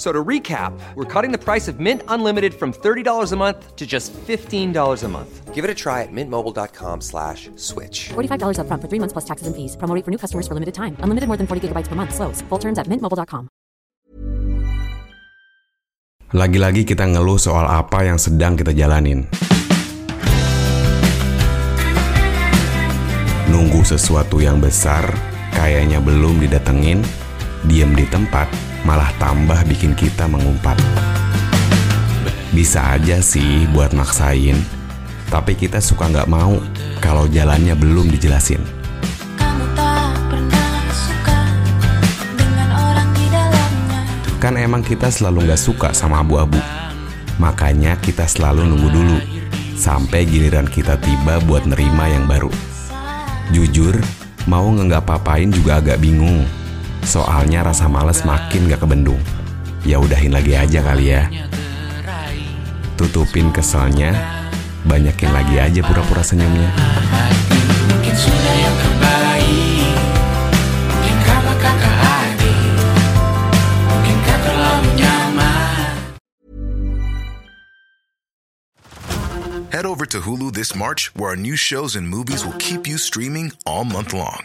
So to recap, we're cutting the price of Mint Unlimited from $30 a month to just $15 a month. Give it a try at mintmobile.com slash switch. $45 upfront for three months plus taxes and fees. Promo rate for new customers for limited time. Unlimited more than 40 gigabytes per month. Slows. Full terms at mintmobile.com. Lagi-lagi kita ngeluh soal apa yang sedang kita jalanin. Nunggu sesuatu yang besar, kayaknya belum didatengin, diem di tempat, malah tambah bikin kita mengumpat. Bisa aja sih buat maksain, tapi kita suka nggak mau kalau jalannya belum dijelasin. Kan emang kita selalu nggak suka sama abu-abu. Makanya kita selalu nunggu dulu sampai giliran kita tiba buat nerima yang baru. Jujur, mau nggak papain juga agak bingung. Soalnya rasa males makin gak kebendung. Ya udahin lagi aja kali ya. Tutupin keselnya, banyakin lagi aja pura-pura senyumnya. Head over to Hulu this March, where our new shows and movies will keep you streaming all month long.